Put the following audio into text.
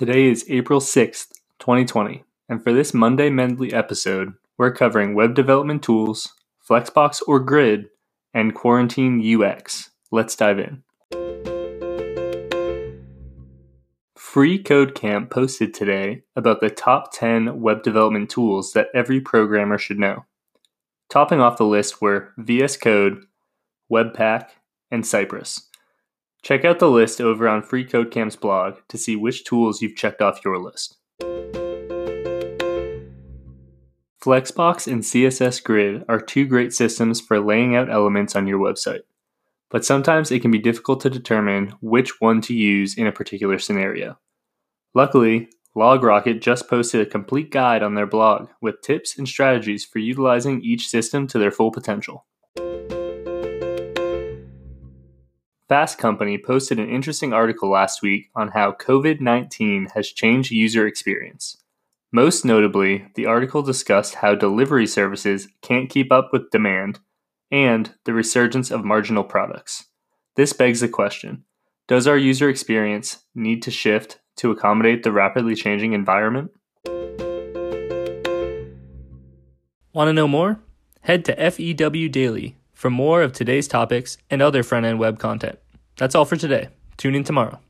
Today is April 6th, 2020, and for this Monday Medley episode, we're covering web development tools, Flexbox or Grid, and Quarantine UX. Let's dive in. Free Code Camp posted today about the top 10 web development tools that every programmer should know. Topping off the list were VS Code, Webpack, and Cypress. Check out the list over on Free Code Camp's blog to see which tools you've checked off your list. Flexbox and CSS Grid are two great systems for laying out elements on your website, but sometimes it can be difficult to determine which one to use in a particular scenario. Luckily, LogRocket just posted a complete guide on their blog with tips and strategies for utilizing each system to their full potential. Fast Company posted an interesting article last week on how COVID 19 has changed user experience. Most notably, the article discussed how delivery services can't keep up with demand and the resurgence of marginal products. This begs the question Does our user experience need to shift to accommodate the rapidly changing environment? Want to know more? Head to FEW Daily for more of today's topics and other front end web content. That's all for today. Tune in tomorrow.